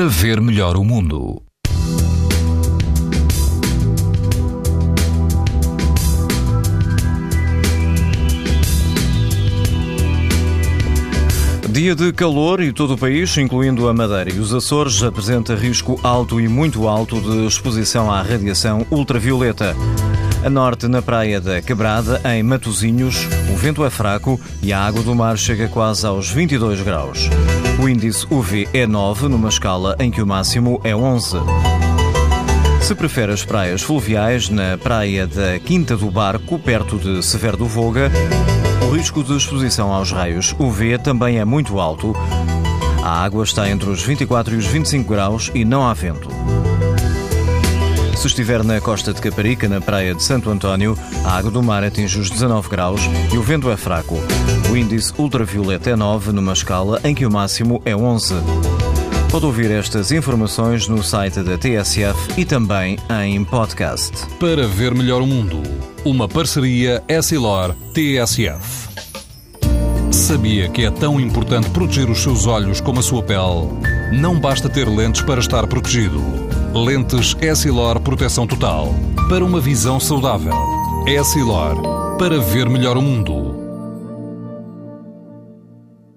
para ver melhor o mundo. Dia de calor e todo o país, incluindo a Madeira e os Açores, apresenta risco alto e muito alto de exposição à radiação ultravioleta. A norte, na praia da Quebrada, em Matozinhos, o vento é fraco e a água do mar chega quase aos 22 graus. O índice UV é 9, numa escala em que o máximo é 11. Se prefere as praias fluviais, na praia da Quinta do Barco, perto de Severo do Voga, o risco de exposição aos raios UV também é muito alto. A água está entre os 24 e os 25 graus e não há vento. Se estiver na costa de Caparica, na praia de Santo António, a água do mar atinge os 19 graus e o vento é fraco. O índice ultravioleta é 9, numa escala em que o máximo é 11. Pode ouvir estas informações no site da TSF e também em podcast. Para ver melhor o mundo, uma parceria Essilor-TSF. Sabia que é tão importante proteger os seus olhos como a sua pele? Não basta ter lentes para estar protegido. Lentes Essilor Proteção Total. Para uma visão saudável. Essilor. Para ver melhor o mundo.